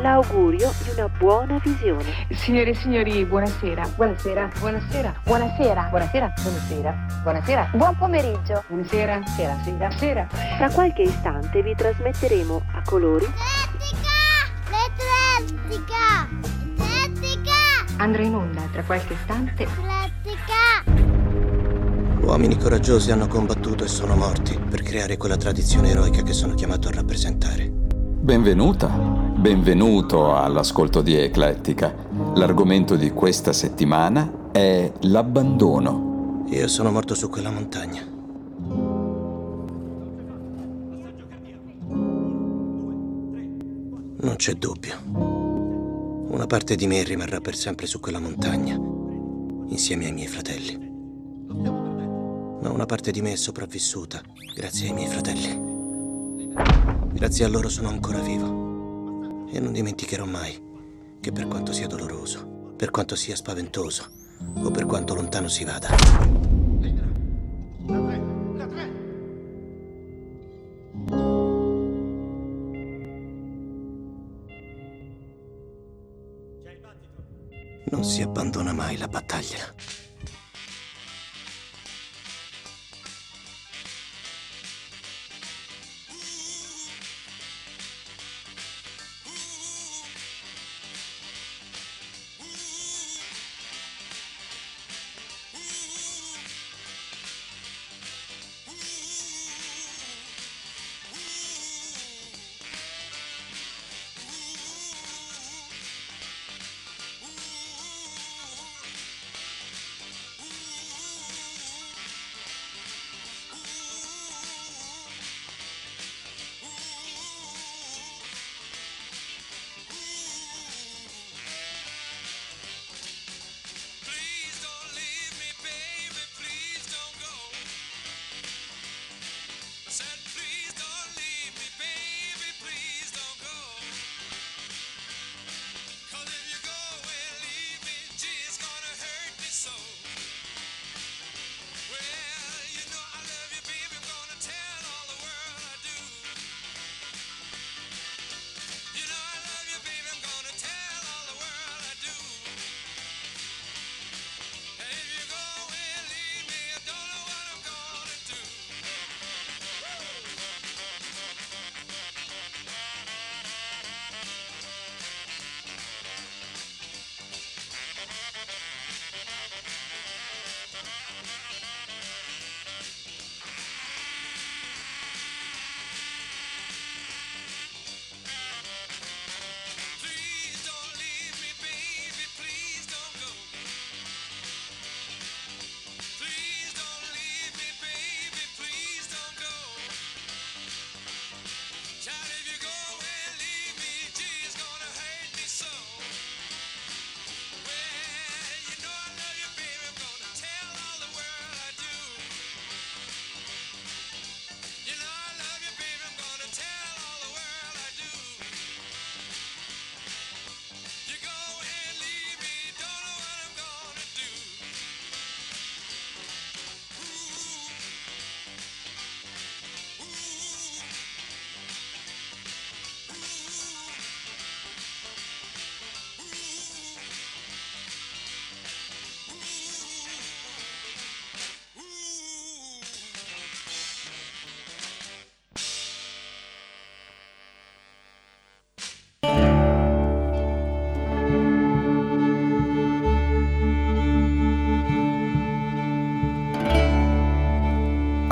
l'augurio di una buona visione. Signore e signori, buonasera. Buonasera. Buonasera. Buonasera. Buonasera. Buonasera. Buonasera. Buon pomeriggio. Buonasera. Sera. Sera. Sera. Tra qualche istante vi trasmetteremo a colori L'Eclettica! L'Eclettica! Andrà in onda tra qualche istante. L'Eclettica! Uomini coraggiosi hanno combattuto e sono morti per creare quella tradizione eroica che sono chiamato a rappresentare. Benvenuta, benvenuto all'ascolto di Eclettica. L'argomento di questa settimana è l'abbandono. Io sono morto su quella montagna. Non c'è dubbio. Una parte di me rimarrà per sempre su quella montagna, insieme ai miei fratelli. Ma una parte di me è sopravvissuta, grazie ai miei fratelli. Grazie a loro sono ancora vivo. E non dimenticherò mai che per quanto sia doloroso, per quanto sia spaventoso, o per quanto lontano si vada, non si abbandona mai la battaglia.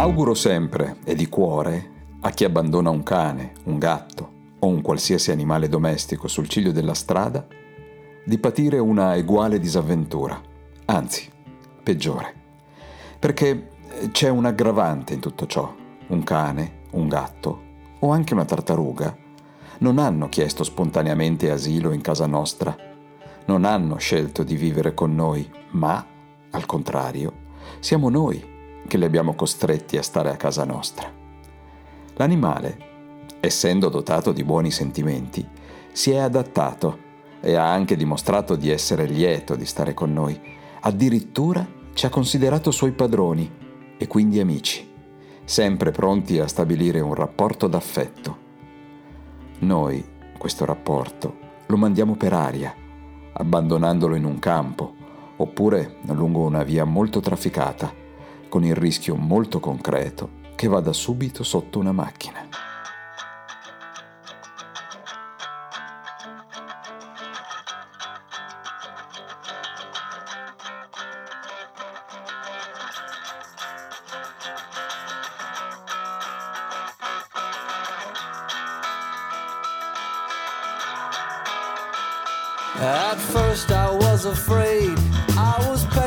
Auguro sempre e di cuore a chi abbandona un cane, un gatto o un qualsiasi animale domestico sul ciglio della strada di patire una eguale disavventura, anzi, peggiore. Perché c'è un aggravante in tutto ciò. Un cane, un gatto o anche una tartaruga non hanno chiesto spontaneamente asilo in casa nostra, non hanno scelto di vivere con noi, ma, al contrario, siamo noi che li abbiamo costretti a stare a casa nostra. L'animale, essendo dotato di buoni sentimenti, si è adattato e ha anche dimostrato di essere lieto di stare con noi. Addirittura ci ha considerato suoi padroni e quindi amici, sempre pronti a stabilire un rapporto d'affetto. Noi questo rapporto lo mandiamo per aria, abbandonandolo in un campo oppure lungo una via molto trafficata, con il rischio molto concreto che vada subito sotto una macchina. At first I was afraid,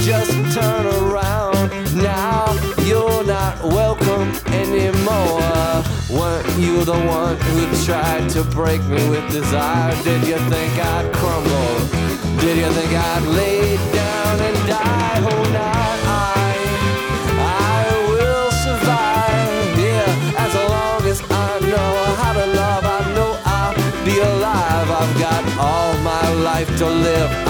Just turn around. Now you're not welcome anymore. Weren't you the one who tried to break me with desire? Did you think I'd crumble? Did you think I'd lay down and die? Oh, not I. I will survive. Yeah, as long as I know how to love, I know I'll be alive. I've got all my life to live.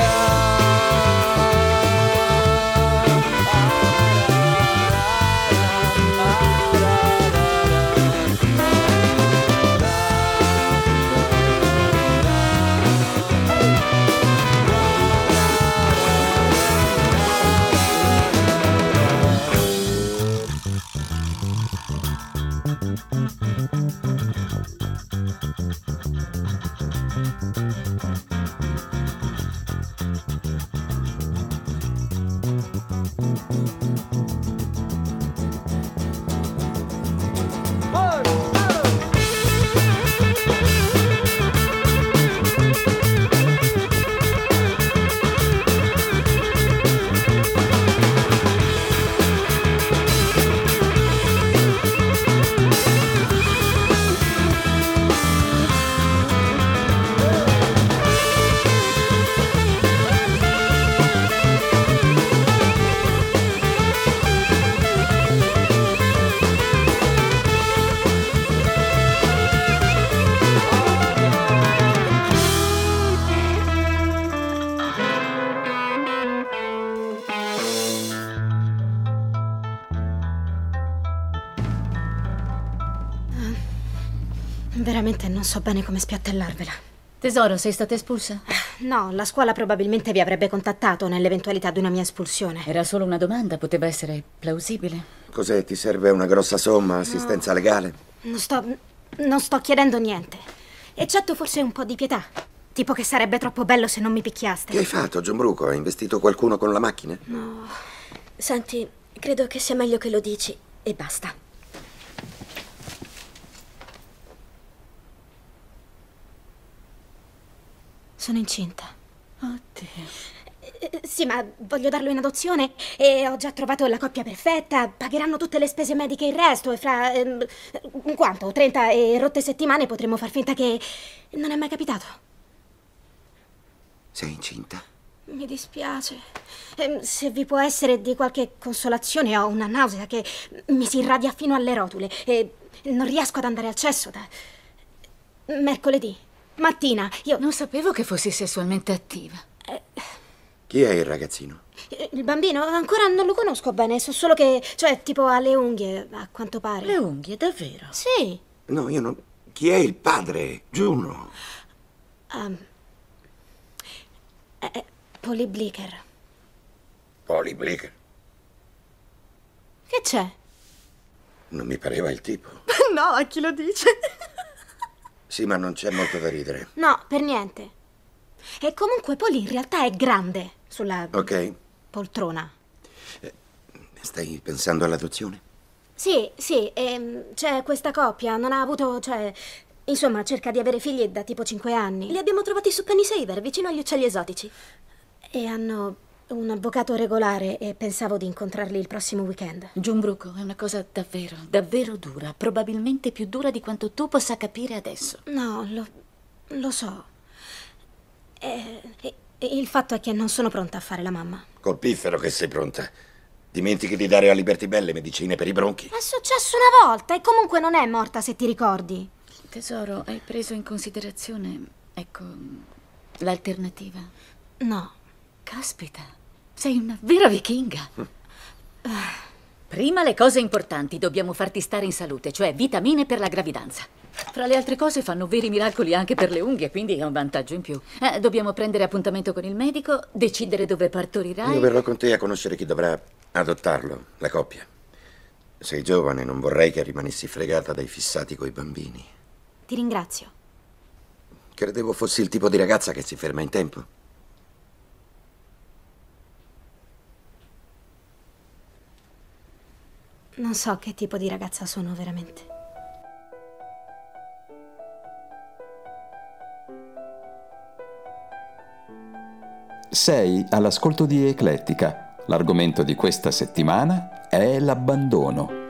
Veramente non so bene come spiattellarvela. Tesoro, sei stata espulsa? No, la scuola probabilmente vi avrebbe contattato nell'eventualità di una mia espulsione. Era solo una domanda, poteva essere plausibile. Cos'è? Ti serve una grossa somma, assistenza legale? Non sto. non sto chiedendo niente. Eccetto forse un po' di pietà. Tipo che sarebbe troppo bello se non mi picchiaste. Che hai fatto, John Bruco? Hai investito qualcuno con la macchina? No. Senti, credo che sia meglio che lo dici e basta. Sono incinta. Oddio. Eh, Sì, ma voglio darlo in adozione e ho già trovato la coppia perfetta. Pagheranno tutte le spese mediche e il resto. E fra. ehm, quanto? 30 e rotte settimane potremo far finta che. Non è mai capitato. Sei incinta? Mi dispiace. Ehm, se vi può essere di qualche consolazione, ho una nausea che mi si irradia fino alle rotule e non riesco ad andare al cesso da. mercoledì. Mattina, io. Non sapevo che fossi sessualmente attiva. Chi è il ragazzino? Eh, Il bambino ancora non lo conosco bene, so solo che. cioè, tipo ha le unghie, a quanto pare. Le unghie, davvero? Sì. No, io non... Chi è il padre? Giuno. Um, eh, eh, Polly Blicker. Polly Blicker. Che c'è? Non mi pareva il tipo. no, a chi lo dice? Sì, ma non c'è molto da ridere. No, per niente. E comunque Polly in realtà è grande sulla Ok? poltrona. Stai pensando all'adozione? Sì, sì, ehm, c'è questa coppia, non ha avuto, cioè... Insomma, cerca di avere figli da tipo 5 anni. Li abbiamo trovati su Penny Saver, vicino agli uccelli esotici. E hanno un avvocato regolare e pensavo di incontrarli il prossimo weekend. Giumbruco è una cosa davvero, davvero dura. Probabilmente più dura di quanto tu possa capire adesso. No, lo, lo so. Eh, e- e il fatto è che non sono pronta a fare la mamma. Col piffero che sei pronta. Dimentichi di dare a Liberty Bell le medicine per i bronchi. È successo una volta e comunque non è morta se ti ricordi. Tesoro, hai preso in considerazione, ecco, l'alternativa? No. Caspita, sei una vera vichinga. Prima le cose importanti, dobbiamo farti stare in salute, cioè vitamine per la gravidanza. Fra le altre cose fanno veri miracoli anche per le unghie, quindi è un vantaggio in più. Eh, dobbiamo prendere appuntamento con il medico, decidere dove partorirai. Io verrò con te a conoscere chi dovrà adottarlo, la coppia. Sei giovane, non vorrei che rimanessi fregata dai fissati coi bambini. Ti ringrazio. Credevo fossi il tipo di ragazza che si ferma in tempo. Non so che tipo di ragazza sono veramente. Sei all'ascolto di Eclettica. L'argomento di questa settimana è l'abbandono.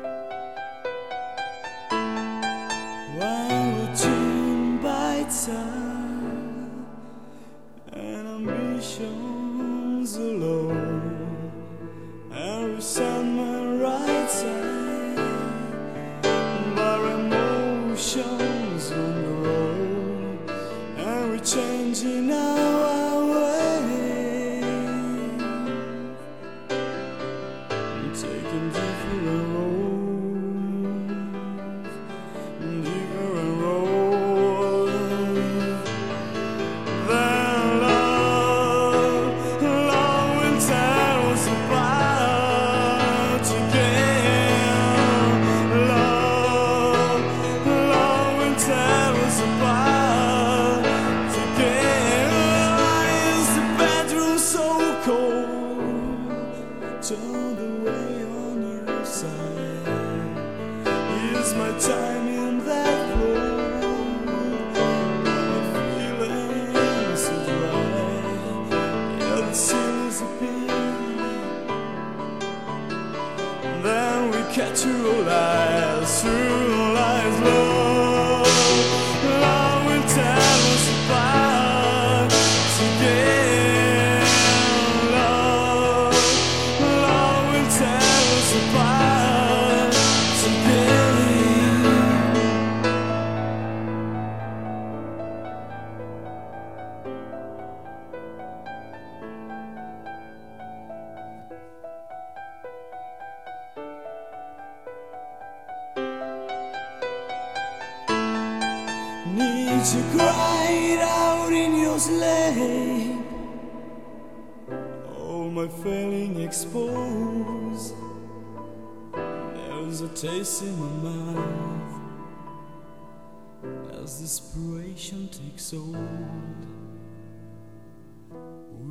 Takes hold.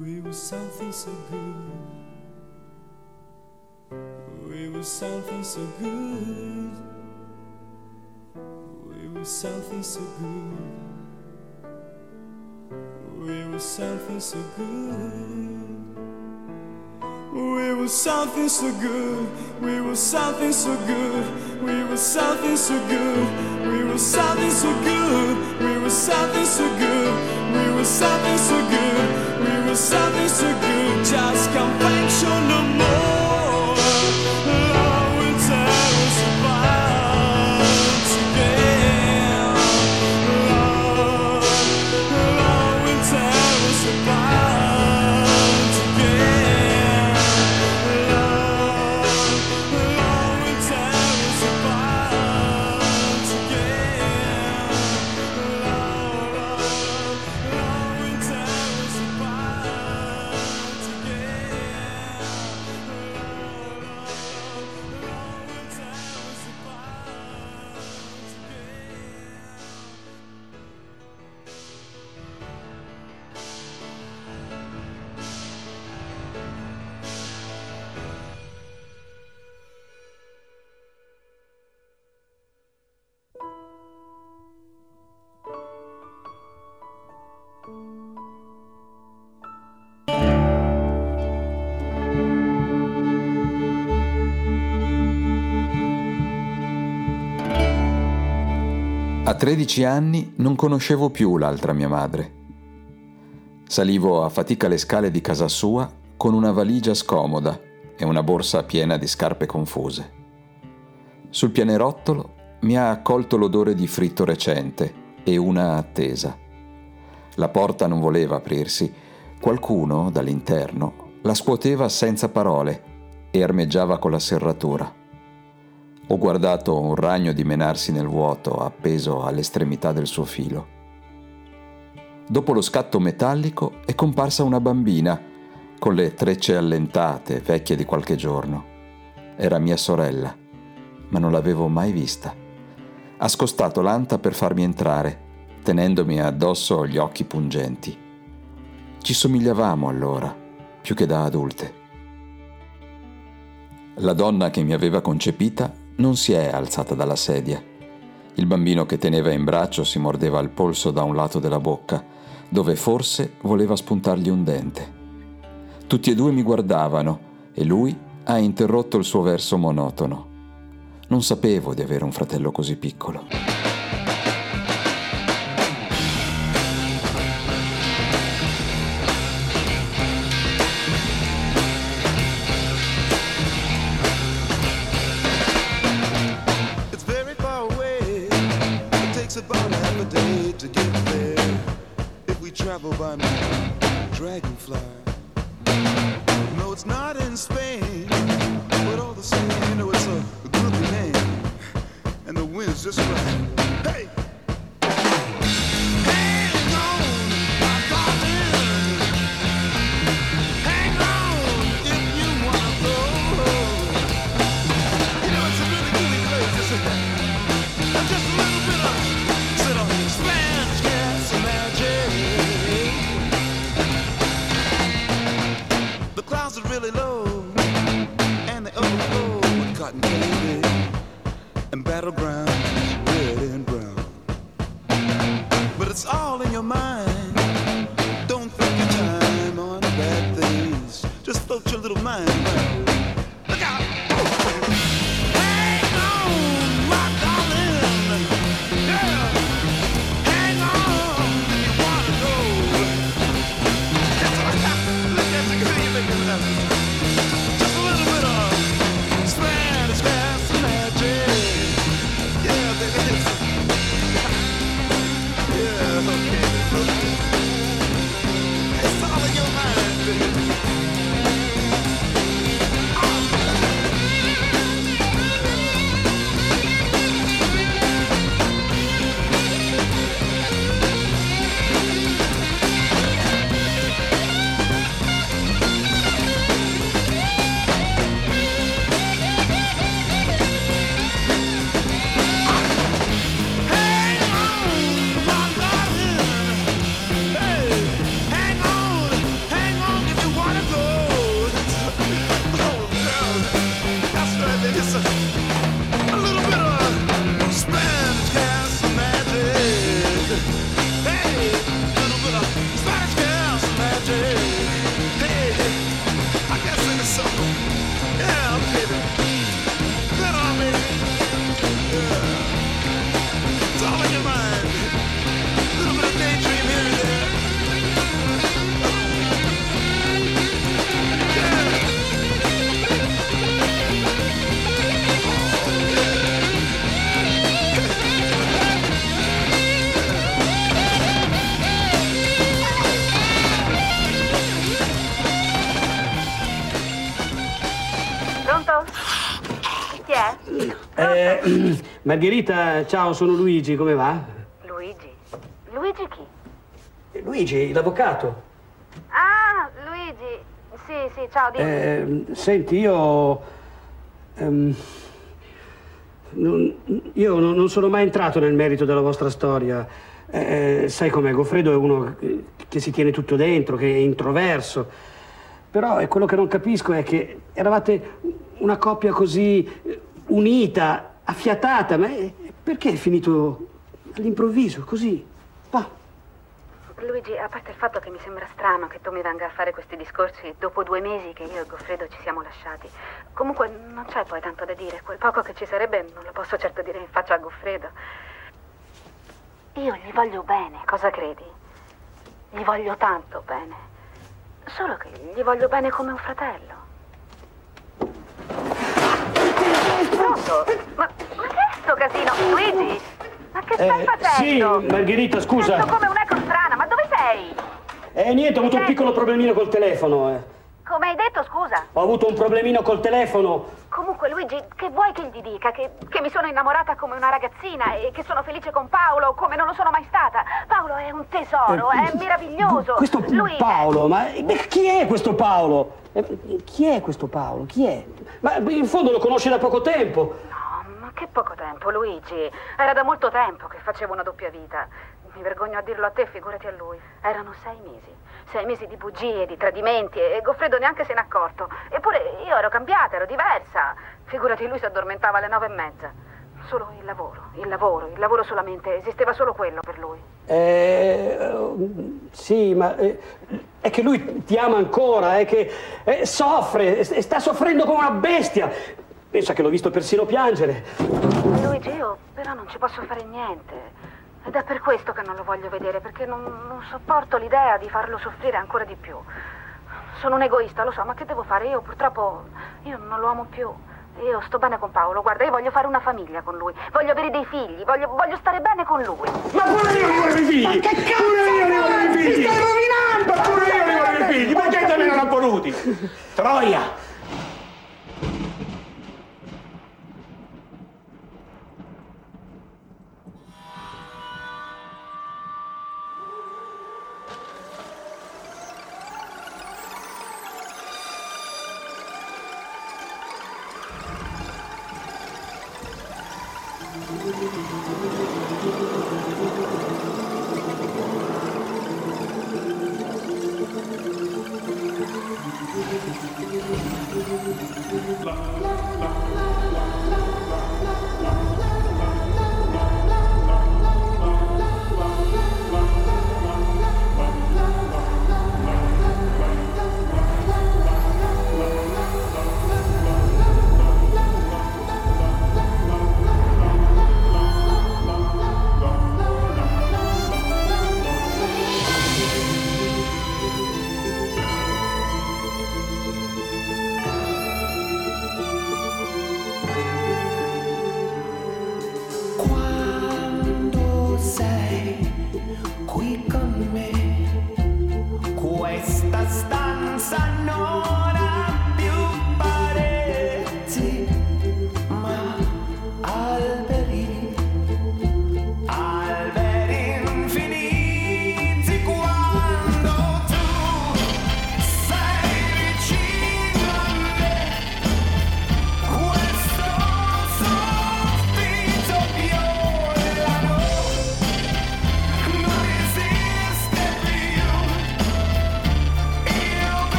We were something so good. We were something so good. We were something so good. We were something so good. We were something so good. We were something so good. We were something so good. We were something so good. We were something so good. We were something so good. We were something so good. Just confection no more. 13 anni non conoscevo più l'altra mia madre. Salivo a fatica le scale di casa sua con una valigia scomoda e una borsa piena di scarpe confuse. Sul pianerottolo mi ha accolto l'odore di fritto recente e una attesa. La porta non voleva aprirsi. Qualcuno, dall'interno, la scuoteva senza parole e armeggiava con la serratura. Ho guardato un ragno dimenarsi nel vuoto appeso all'estremità del suo filo. Dopo lo scatto metallico è comparsa una bambina con le trecce allentate, vecchie di qualche giorno. Era mia sorella, ma non l'avevo mai vista. Ha scostato l'anta per farmi entrare, tenendomi addosso gli occhi pungenti. Ci somigliavamo allora, più che da adulte. La donna che mi aveva concepita non si è alzata dalla sedia. Il bambino che teneva in braccio si mordeva il polso da un lato della bocca, dove forse voleva spuntargli un dente. Tutti e due mi guardavano e lui ha interrotto il suo verso monotono. Non sapevo di avere un fratello così piccolo. Travel by moon, dragonfly. All in your mind. Don't think your time on bad things. Just float your little mind Eh, Margherita, ciao, sono Luigi, come va? Luigi? Luigi chi? Luigi, l'avvocato. Ah, Luigi. Sì, sì, ciao, dimmi. Eh, senti, io. ehm, non- io non, sono mai entrato nel merito della vostra storia. Eh, sai com'è, Goffredo è uno che- si tiene tutto dentro, che è introverso. Però è quello che non capisco è che eravate una coppia così eh, unita, affiatata, ma perché è finito all'improvviso, così? Luigi, a parte il fatto che mi sembra strano che tu mi venga a fare questi discorsi dopo due mesi che io e Goffredo ci siamo lasciati. Comunque non c'è poi tanto da dire. Quel poco che ci sarebbe non lo posso certo dire in faccia a Goffredo. Io gli voglio bene, cosa credi? Gli voglio tanto bene. Solo che gli voglio bene come un fratello. Pronto? Ma, ma che è sto casino? Luigi? Ma che stai Eh, sì, facendo? Margherita, scusa. Sento come un'eco strana, ma dove sei? Eh, niente, ho avuto un piccolo problemino col telefono. eh. Come hai detto, scusa? Ho avuto un problemino col telefono. Comunque, Luigi, che vuoi che gli dica? Che, che mi sono innamorata come una ragazzina e che sono felice con Paolo come non lo sono mai stata. Paolo è un tesoro, Eh, è meraviglioso. Questo Lui Paolo, ma ma chi è questo Paolo? Eh, Chi è questo Paolo? Chi è? Ma in fondo lo conosce da poco tempo. Che poco tempo, Luigi. Era da molto tempo che facevo una doppia vita. Mi vergogno a dirlo a te, figurati a lui. Erano sei mesi. Sei mesi di bugie, di tradimenti e Goffredo neanche se n'è accorto. Eppure io ero cambiata, ero diversa. Figurati, lui si addormentava alle nove e mezza. Solo il lavoro, il lavoro, il lavoro solamente. Esisteva solo quello per lui. Eh, sì, ma eh, è che lui ti ama ancora, è che eh, soffre, sta soffrendo come una bestia. Pensa che l'ho visto persino piangere. Luigi, io però non ci posso fare niente. Ed è per questo che non lo voglio vedere, perché non, non sopporto l'idea di farlo soffrire ancora di più. Sono un egoista, lo so, ma che devo fare? Io purtroppo io non lo amo più. Io sto bene con Paolo, guarda, io voglio fare una famiglia con lui, voglio avere dei figli, voglio, voglio stare bene con lui. Ma pure io voglio i figli! Ma che cazzo Pure io li voglio i figli! Ti stai rovinando! Ma pure io li voglio i figli! Perché te me non ha voluti? Troia!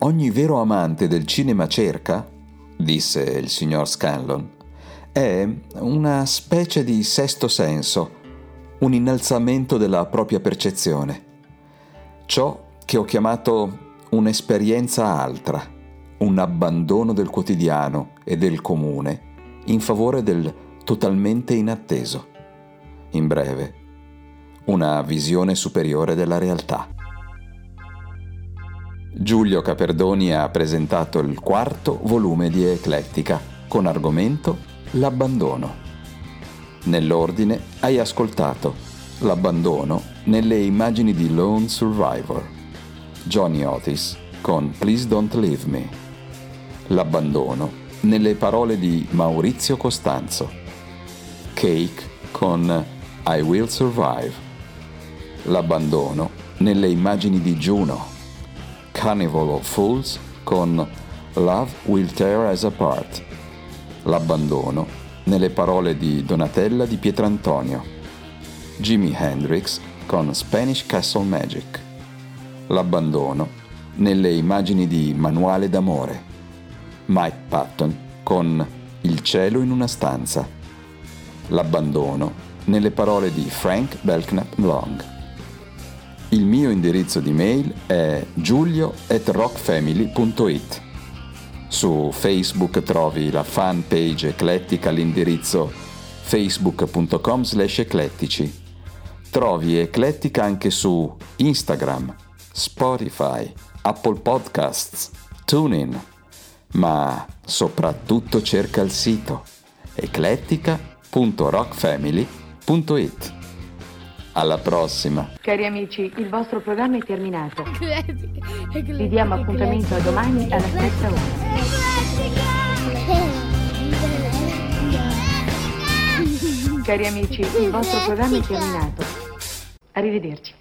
Ogni vero amante del cinema cerca, disse il signor Scanlon, è una specie di sesto senso, un innalzamento della propria percezione. Ciò che ho chiamato un'esperienza altra, un abbandono del quotidiano e del comune in favore del totalmente inatteso. In breve, una visione superiore della realtà. Giulio Caperdoni ha presentato il quarto volume di Eclettica con argomento L'abbandono. Nell'ordine hai ascoltato L'abbandono nelle immagini di Lone Survivor, Johnny Otis con Please Don't Leave Me, L'abbandono nelle parole di Maurizio Costanzo, Cake con I Will Survive, L'abbandono nelle immagini di Juno, Carnival of Fools con Love Will Tear Us Apart, L'abbandono nelle parole di Donatella di Pietrantonio, Jimi Hendrix con Spanish Castle Magic, L'abbandono nelle immagini di Manuale d'amore, Mike Patton con Il cielo in una stanza, L'abbandono nelle parole di Frank Belknap Long. Il mio indirizzo di mail è giulio at rockfamily.it. Su Facebook trovi la fan page eclettica all'indirizzo facebook.com slash eclettici. Trovi eclettica anche su Instagram, Spotify, Apple Podcasts, TuneIn, ma soprattutto cerca il sito eclettica.rockfamily.it. Alla prossima! Cari amici, il vostro programma è terminato. Vi diamo appuntamento a domani alla stessa ora. Cari amici, il vostro programma è terminato. Arrivederci.